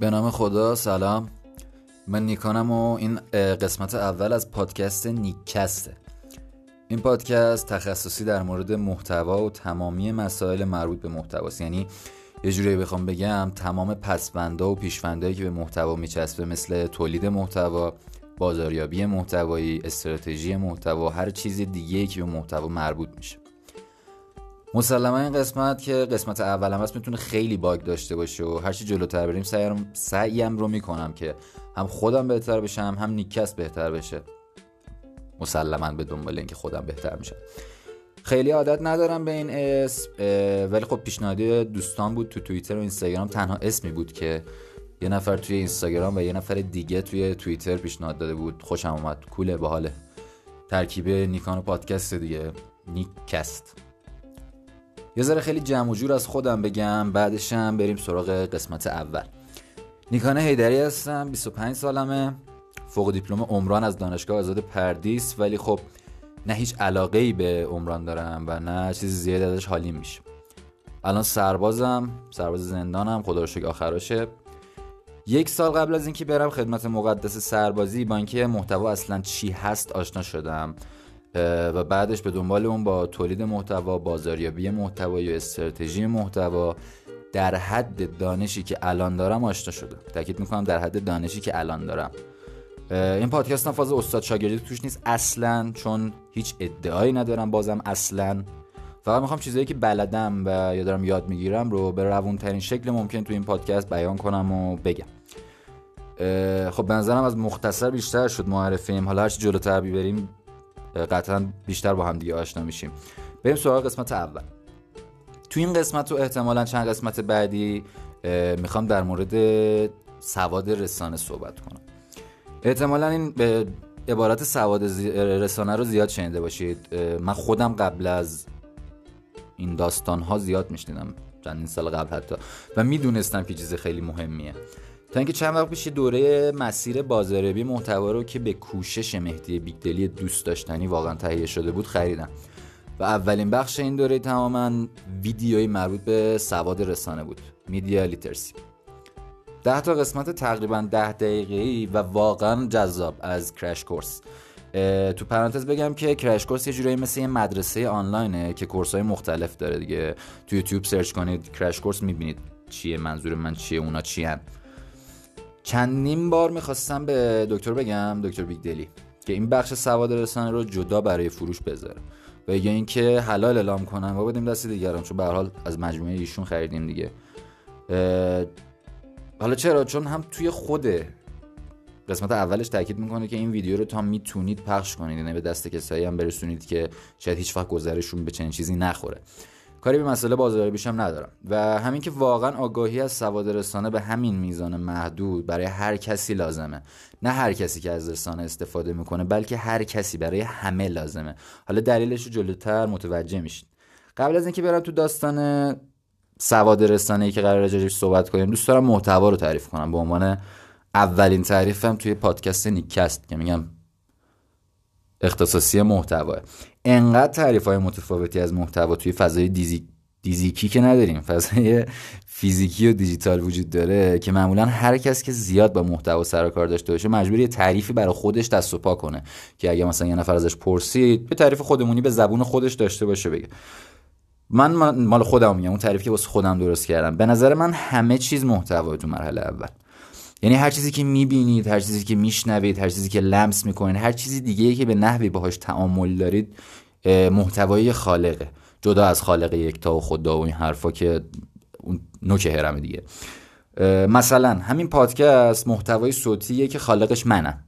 به نام خدا سلام. من نیکانم و این قسمت اول از پادکست نیکسته. این پادکست تخصصی در مورد محتوا و تمامی مسائل مربوط به محتواست. یعنی یه جوری بخوام بگم تمام پسبندا و پیشفندایی که به محتوا میچسبه مثل تولید محتوا بازاریابی محتوایی استراتژی محتوا هر چیز دیگه که به محتوا مربوط میشه. مسلما این قسمت که قسمت اولم هست می‌تونه خیلی باگ داشته باشه و هرچی جلوتر بریم سعیم, سعیم رو می‌کنم که هم خودم بهتر بشم هم نیکست بهتر بشه. مسلما به دنبال اینکه خودم بهتر میشم. خیلی عادت ندارم به این اسم ولی خب پیشنهادی دوستان بود تو توییتر و اینستاگرام. تنها اسمی بود که یه نفر توی اینستاگرام و یه نفر دیگه توی توییتر پیشنهاد داده بود. خوشم اومد. کوله باحاله. ترکیب نیکان و پادکست دیگه. نیکست یه ذره خیلی جمع و جور از خودم بگم بعدشم بریم سراغ قسمت اول. نیکانه هیدری هستم 25 سالمه فوق دیپلم عمران از دانشگاه آزاد پردیس ولی خب نه هیچ علاقه ای به عمران دارم و نه چیزی زیاد ازش حالی میشه. الان سربازم سرباز زندانم خدا رو شکر آخراشه. یک سال قبل از اینکه برم خدمت مقدس سربازی با اینکه محتوا اصلا چی هست آشنا شدم. و بعدش به دنبال اون با تولید محتوا بازاریابی محتوا یا استراتژی محتوا در حد دانشی که الان دارم آشنا شده تاکید می‌کنم در حد دانشی که الان دارم. این پادکست فاز استاد شاگردی توش نیست اصلا چون هیچ ادعایی ندارم بازم اصلا. فقط می‌خوام چیزایی که بلدم و یا دارم یاد می‌گیرم رو به روون ترین شکل ممکن تو این پادکست بیان کنم و بگم. خب به نظرم از مختصر بیشتر شد معرفیم. حالا هرچی جلوتر بریم قطعا بیشتر با هم دیگه آشنا میشیم. بریم سراغ قسمت اول. تو این قسمت و احتمالا چند قسمت بعدی می‌خوام در مورد سواد رسانه صحبت کنم. احتمالا این به عبارت سواد رسانه رو زیاد شنیده باشید. من خودم قبل از این داستان ها زیاد میشنیدم. چندین سال قبل حتی. و می‌دونستم که چیز خیلی مهمیه. اینکه چند وقت پیش دوره مسیر بازاریابی محتوا رو که به کوشش مهدی بیگدلی دوست داشتنی واقعا تهیه شده بود خریدم. و اولین بخش این دوره تماما ویدیوی مربوط به سواد رسانه بود media literacy. ده تا قسمت تقریبا ده دقیقه و واقعا جذاب از Crash Course. تو پرانتز بگم که Crash Course یه جورایی مثل یه مدرسه آنلاینه که course های مختلف داره دیگه. تو یوتیوب search کنید Crash Course می‌بینید چیه منظور من چیه اونا چی چندین بار می‌خواستم به دکتر بگم دکتر بیگدلی که این بخش سواد رسانه رو جدا برای فروش بذاره. و یا اینکه حلال اعلام کنم و بدیم دست دیگران چون به حال از مجموعه ایشون خریدیم دیگه. حالا چرا؟ چون هم توی خود قسمت اولش تاکید می‌کنه که این ویدیو رو تا می‌تونید پخش کنید. یعنی به دست کسایی هم برسونید که شاید هیچ وقت گذرشون به چنین چیزی نخوره. کاری به مسئله بازاریابیش هم ندارم. و همین که واقعا آگاهی از سواد رسانه به همین میزان محدود برای هر کسی لازمه. نه هر کسی که از رسانه استفاده می‌کنه بلکه هر کسی برای همه لازمه. حالا دلیلش رو جلوتر متوجه میشید قبل از اینکه برم تو داستان سواد رسانه ای که قرار راجعش صحبت کنیم دوست دارم محتوا رو تعریف کنم. به عنوان اولین تعریفم توی پادکست نیکست که میگم اختصاصی محتوا انقدر تعریف های متفاوتی از محتوا توی فضای دیزی... دیزیکی که نداریم. فضای فیزیکی و دیجیتال وجود داره که معمولا هر کس که زیاد با محتوا سر کار داشته باشه مجبور یه تعریفی برای خودش دست و پا کنه که اگه مثلا یه نفر ازش پرسید به تعریف خودمونی به زبون خودش داشته باشه بگه. من مال خودم میگم اون تعریفی که واسه خودم درست کردم. به نظر من همه چیز محتوا تو مرحله اول. یعنی هر چیزی که می‌بینید هر چیزی که میشنوید هر چیزی که لمس می‌کنید هر چیزی دیگه که به نحوی باهاش تعامل دارید محتوای خالقه. جدا از خالق یکتا و خدا و این حرفا که اون نوک هرمه دیگه. مثلا همین پادکست محتوای صوتیه که خالقش منم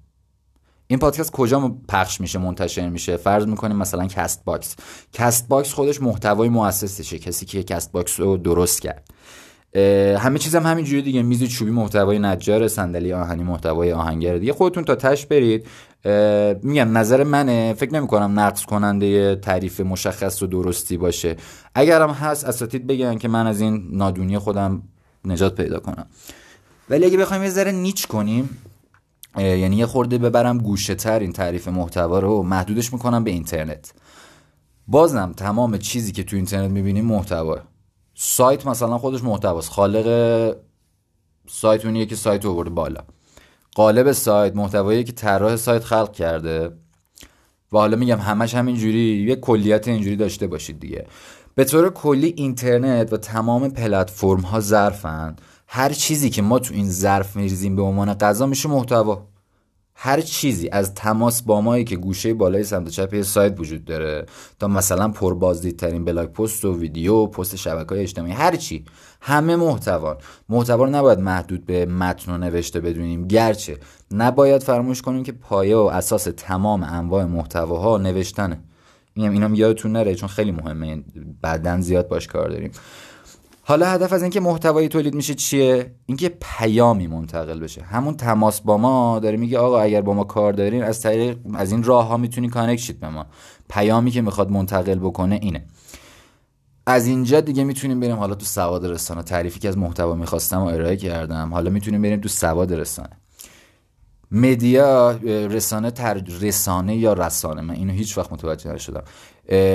این پادکست کجا پخش میشه منتشر میشه؟ فرض می‌کنیم مثلا Castbox Castbox خودش محتوای مؤسسشه کسی که Castbox رو درست کرد. همه چیزم هم همینجوری دیگه. میز چوبی محتوای نجار صندلی آهنی محتوای آهنگر دیگه خودتون تا تش برید. میگم نظر منه. فکر نمی کنم نقص کننده تعریف مشخص و درستی باشه. اگرم هست اساتید بگن که من از این نادونی خودم نجات پیدا کنم. ولی اگه بخوایم یه ذره نیچ کنیم یعنی یه خورده ببرم گوشه تر این تعریف محتوا رو محدودش می‌کنم به اینترنت. بازم تمام چیزی که تو اینترنت می‌بینیم محتوا. سایت مثلا خودش محتواست خالق سایت اونیه که سایت رو بالا. قالب سایت محتوایی که طراح سایت خلق کرده. و حالا میگم همش همین جوری یه کلیت اینجوری داشته باشید دیگه. به طور کلی اینترنت و تمام پلتفرم ها ظرفن. هر چیزی که ما تو این ظرف میریزیم به عنوان غذا میشه محتوا. هر چیزی از تماس با مایی که گوشه بالای سمت چپ سایت وجود داره تا مثلا پربازدیدترین بلاگ پست و ویدیو پست شبکه های اجتماعی هر چی. همه محتوا محتوا رو نباید محدود به متن و نوشته بدونیم. گرچه نباید فراموش کنیم که پایه و اساس تمام انواع محتواها نوشتنه. اینم اینم یادتون نره چون خیلی مهمه. بعدا زیاد باش کار داریم. حالا هدف از اینکه محتوایی تولید میشه چیه؟ اینکه پیامی منتقل بشه. همون تماس با ما داره میگه آقا اگر با ما کار دارین از طریق از این راه ها می‌تونی کانکت شید به ما. پیامی که می‌خواد منتقل بکنه اینه. از اینجا دیگه می‌تونیم بریم حالا تو سواد رسانه تعریفی که از محتوا می‌خواستم و ارائه کردم. حالا می‌تونیم بریم تو سواد رسانه مدیا رسانه تر... رسانه یا رسانه؟ من اینو هیچ وقت متوجه نشدم.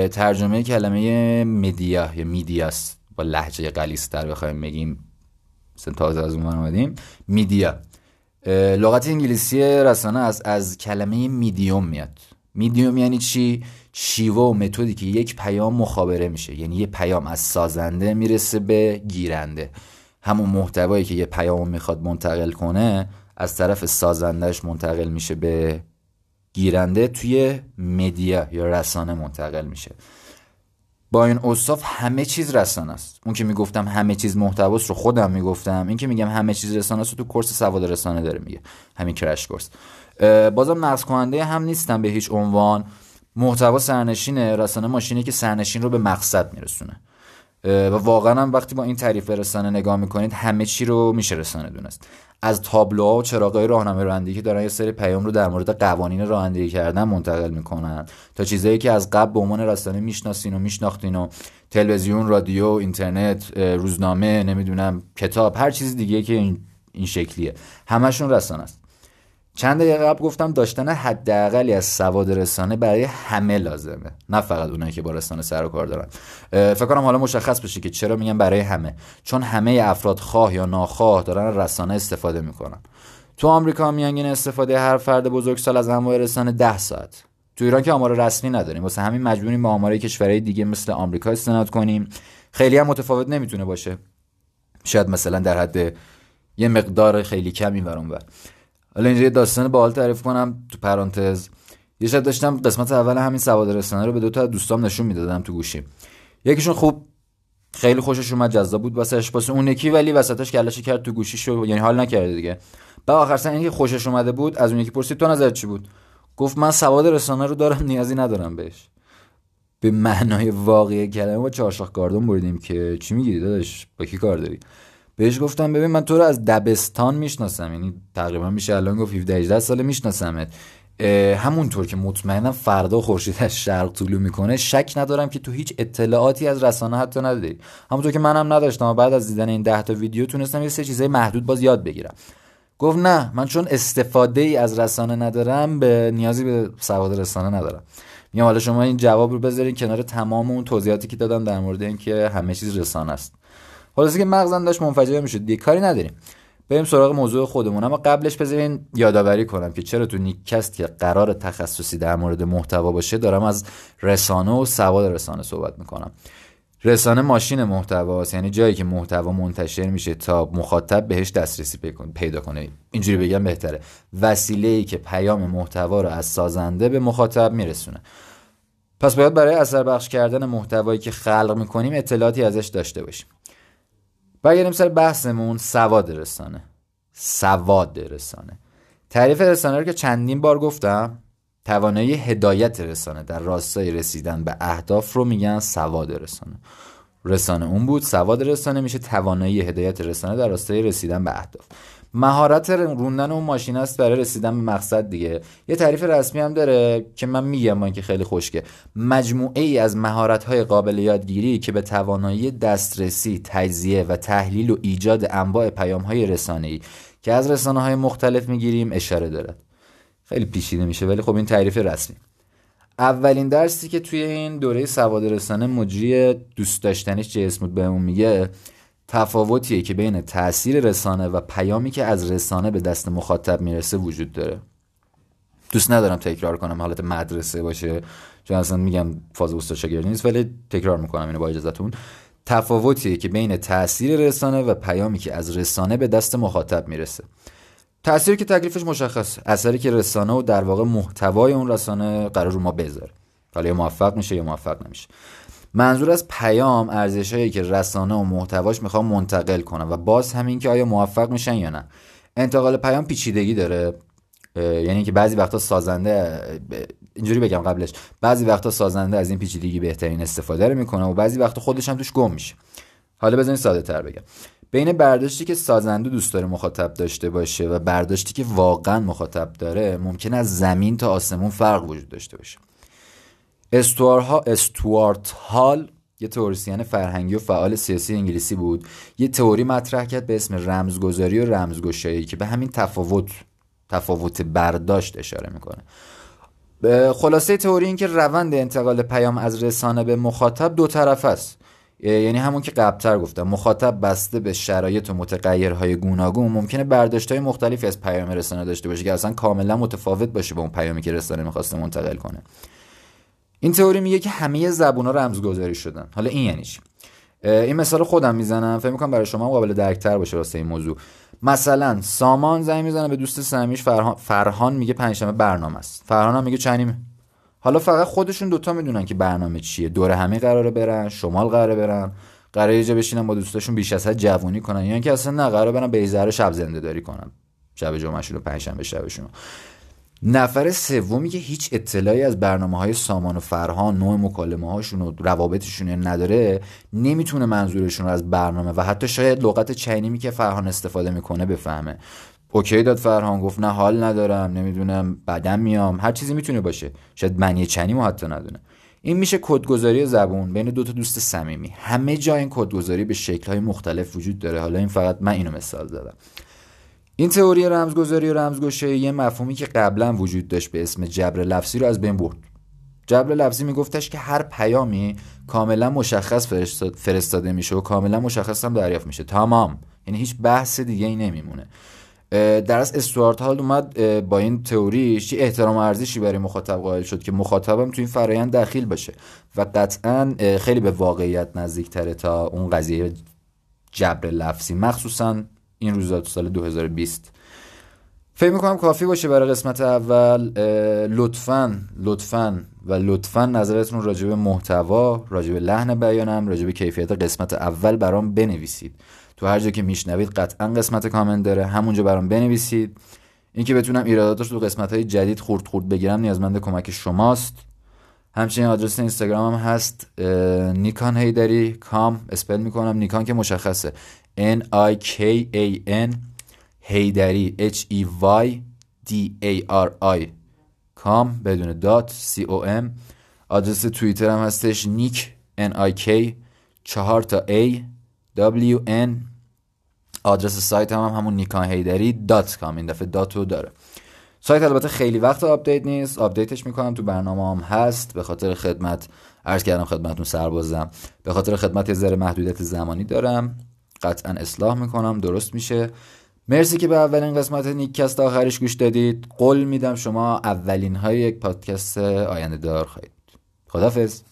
ترجمه کلمه مدیا یا میدیاست. با لحجه تر بخوایم بگیم تازه از اون اومدیم. میدیا. لغت انگلیسی رسانه از از کلمه میدیوم میاد. میدیوم یعنی چی؟ شیوه و متدی که یک پیام مخابره میشه. یعنی یه پیام از سازنده می‌رسه به گیرنده. همون محتوایی که یه پیام می‌خواد منتقل کنه از طرف سازندهش منتقل میشه به گیرنده. توی مدیا یا رسانه منتقل میشه. با این اوصاف همه چیز رسانه است. اون که می‌گفتم همه چیز محتواست رو خودم می‌گفتم. این که میگم همه چیز رسانه است رو تو کورس سواد رسانه داره میگه. همین کرش کورس. بازم نقص کننده هم نیستم به هیچ عنوان. محتوا سرنشینه. رسانه ماشینی که سرنشین رو به مقصد میرسونه. و واقعا هم وقتی با این تعریف رسانه نگاه می‌کنید همه چی رو میشه رسانه دونست. از تابلوها و چراغای راهنمای رانندگی که دارن یه سری پیام رو در مورد قوانین رانندگی کردن منتقل می‌کنن تا چیزایی که از قبل به عنوان رسانه می‌شناسین و میشناختین و تلویزیون رادیو اینترنت روزنامه نمی‌دونم کتاب هر چیز دیگه که این, شکلیه. همشون رسانه است چند دقیقه قبل گفتم داشتن حداقلی از سواد رسانه برای همه لازمه. نه فقط اونایی که با رسانه سر و کار دارن. فکر کنم حالا مشخص بشه که چرا میگم برای همه. چون همه افراد خواه یا ناخواه دارن رسانه استفاده می‌کنن. تو آمریکا میانگین استفاده هر فرد بزرگسال از انواع رسانه 10 ساعت. تو ایران که آمار رسمی نداریم. واسه همین مجبوریم با آمارای کشورهای دیگه مثل آمریکا استناد کنیم. خیلی هم متفاوت نمی‌تونه باشه. شاید مثلا در حد یه مقدار خیلی کمی ور. حالا اینجا یه داستان باحال تعریف کنم تو پرانتز. یه شب داشتم قسمت اول همین سواد رسانه رو به دو تا دوستام نشون می‌دادم تو گوشی. یکیشون خوب خیلی خوشش اومد جذاب بود واسه واسه اون یکی ولی وسطش کلاشی کرد تو گوشیشو یعنی حال نکرده دیگه. بعد آخر سر اینکه خوشش اومده بود از اون یکی پرسید تو نظر چی بود؟ گفت من سواد رسانه رو دارم نیازی ندارم بهش. به معنای واقعی کلمه با چهارشاخ گاردون بریدیم که چی می‌گیری داداش؟ با کی کار داری؟ بهش گفتم ببین من تو رو از دبستان می‌شناسم. یعنی تقریبا میشه الان گفت 17 18 ساله میشناسمت. همونطور که مطمئنم فردا خورشید از شرق طلوع می‌کنه شک ندارم که تو هیچ اطلاعاتی از رسانه حتی نداری همونطور که منم نداشتم و بعد از دیدن این 10 تا ویدیو تونستم یه سه چیزای محدود باز یاد بگیرم. گفت نه من چون استفاده ای از رسانه ندارم به نیازی به سواد رسانه ندارم. میگم حالا شما این جواب رو بذارین کنار تمام اون توضیحاتی که دادم در مورد اینکه همه چیز رسانه است. خلاصه که مغزم داشت منفجر می‌شد دیگه کاری نداریم. بریم سراغ موضوع خودمون. اما قبلش بذارین یادآوری کنم که چرا تو نیکست که قرار تخصصی در مورد محتوا باشه دارم از رسانه و سواد رسانه صحبت می‌کنم. رسانه ماشین محتواست یعنی جایی که محتوا منتشر میشه تا مخاطب بهش دسترسی پیدا کنه. اینجوری بگم بهتره. وسیله ای که پیام محتوا رو از سازنده به مخاطب میرسونه. پس باید برای اثر بخش کردن محتوایی که خلق می‌کنیم اطلاعاتی ازش داشته باشیم. برگردیم سر بحثمون سواد رسانه. سواد رسانه. تعریف رسانه رو که چندین بار گفتم توانایی هدایت رسانه در راستای رسیدن به اهداف رو میگن سواد رسانه. رسانه اون بود سواد رسانه میشه توانایی هدایت رسانه در راستای رسیدن به اهداف. مهارت روندن اون ماشین است برای رسیدن به مقصد دیگه. یه تعریف رسمی هم داره که من میگم با اینکه خیلی خوشگه مجموعه ای از مهارت های قابل یادگیری که به توانایی دسترسی تجزیه و تحلیل و ایجاد انواع پیام های رسانه ای که از رسانه های مختلف می‌گیریم اشاره دارد خیلی پیچیده میشه ولی خب این تعریف رسمی. اولین درسی که توی این دوره سواد رسانه مجری دوست داشتنیش جه اسمود بهمون میگه تفاوتیه که بین تاثیر رسانه و پیامی که از رسانه به دست مخاطب می‌رسه وجود داره. دوست ندارم تکرار کنم حالت مدرسه باشه چون اصلا میگم فاز استاد شاگردی نیست ولی تکرار می‌کنم اینو با اجازهتون. تفاوتیه که بین تاثیر رسانه و پیامی که از رسانه به دست مخاطب می‌رسه. تاثیر که تکلیفش مشخص اثری که رسانه و در واقع محتوای اون رسانه قرار رو ما بذاره. حالا یا موفق میشه یا موفق نمیشه. منظور از پیام ارزشهایی که رسانه و محتواش می‌خوام منتقل کنم و باز همین که آیا موفق میشن یا نه. انتقال پیام پیچیدگی داره. یعنی که بعضی وقتا سازنده اینجوری بگم قبلش بعضی وقتا سازنده از این پیچیدگی بهترین استفاده رو می‌کنه و بعضی وقتا خودش هم توش گم میشه. حالا بزنید ساده تر بگم. بین برداشتی که سازنده دوست داره مخاطب داشته باشه و برداشتی که واقعا مخاطب داره ممکن از زمین تا آسمون فرق وجود داشته باشه. استوارت هال یه تئوریسین فرهنگی و فعال سیاسی انگلیسی بود. یه تئوری مطرح کرد به اسم رمزگذاری و رمزگشایی که به همین تفاوت تفاوت برداشت اشاره می‌کنه. خلاصه تئوری این که روند انتقال پیام از رسانه به مخاطب دو طرف است. یعنی همون که قبلتر گفتم مخاطب بسته به شرایط و متغیرهای گوناگون ممکنه برداشت های مختلفی از پیام رسانه داشته باشه که اصلا کاملا متفاوت باشه با اون پیامی که رسانه می‌خواسته منتقل کنه. این تئوری میگه که همه زبونا رمزگذاری شدن. حالا این یعنی چی؟ این مثال خودم می‌زنم. فکر می‌کنم برای شما قابل درکتر باشه واسه این موضوع. مثلا سامان زنگ می‌زنه به دوست صمیمیش فرهان, فرهان میگه پنجشنبه برنامه است. فرهان هم میگه چنیمه حالا فقط خودشون دوتا می‌دونن که برنامه چیه. دور همه قراره برن شمال قراره برن. قراره یه بشینن با دوستاشون بیش از حد جوونی کنن. یعنی اینکه اصلا نه قراره برن بیزاره شب زنده داری کنن. شب جمعهشون و پنجشنبه شبشون. نفر سومی که هیچ اطلاعی از برنامه های سامان و فرهان نوع مکالمه هاشون و روابطشون نداره نمی‌تونه منظورشون رو از برنامه و حتی شاید لغت چینیمی که فرهان استفاده می‌کنه بفهمه. اوکی داد فرهان گفت نه حال ندارم نمی‌دونم بعدم میام. هر چیزی می‌تونه باشه. شاید معنی چنی حتی ندونه. این میشه کدگذاری زبون بین دو تا دوست صمیمی. همه جا این کدگذاری به شکل‌های مختلف وجود داره. حالا این فقط من اینو مثال زدم. این تئوری رمزگذاری و رمزگشایی یه مفهومی که قبلا وجود داشت به اسم جبر لفظی رو از بین برد. جبر لفظی میگفتش که هر پیامی کاملا مشخص فرستاده میشه و کاملا مشخص هم دریافت میشه. تمام. یعنی هیچ بحث دیگه ای نمیمونه در از استوارت هال اومد با این تئوریش یه احترام ارزشی برای مخاطب قائل شد که مخاطبم تو این فرایند دخیل باشه و قطعا خیلی به واقعیت نزدیکتره تا اون قضیه جبر لفظی. مخصوصا این روزا تو سال 2020 فکر می‌کنم کافی باشه برای قسمت اول لطفا لطفا و لطفا نظرتون راجع به محتوا راجع به لحن بیانم راجع به کیفیت قسمت اول برام بنویسید. تو هر جا که میشنوید قطعا قسمت کامنت داره همونجا برام بنویسید. اینکه بتونم ایراداتش تو قسمت های جدید خورد خورد بگیرم نیازمند کمک شماست. همچنین آدرس اینستاگرام هم هست نیکان هیدری کام اسپل می‌کنم. نیکان که مشخصه. N I K A N حیدری H E Y D A R I com بدون dot C O M. آدرس توییتر هم هستش نیک N I K چهار تا A W N. آدرس سایت هم, هم همون نیکان حیدری dot com این دفعه dot و داره. سایت البته خیلی وقت update نیست update ش می‌کنم تو برنامه هم هست. به خاطر خدمت عرض کردم خدمتون سربازم. به خاطر خدمت یه ذره محدودیت زمانی دارم. قطعا اصلاح می‌کنم. درست میشه. مرسی که به اولین قسمت نیکست آخرش گوش دادید. قول میدم شما اولین های یک پادکست آینده دار خواهید. خدافز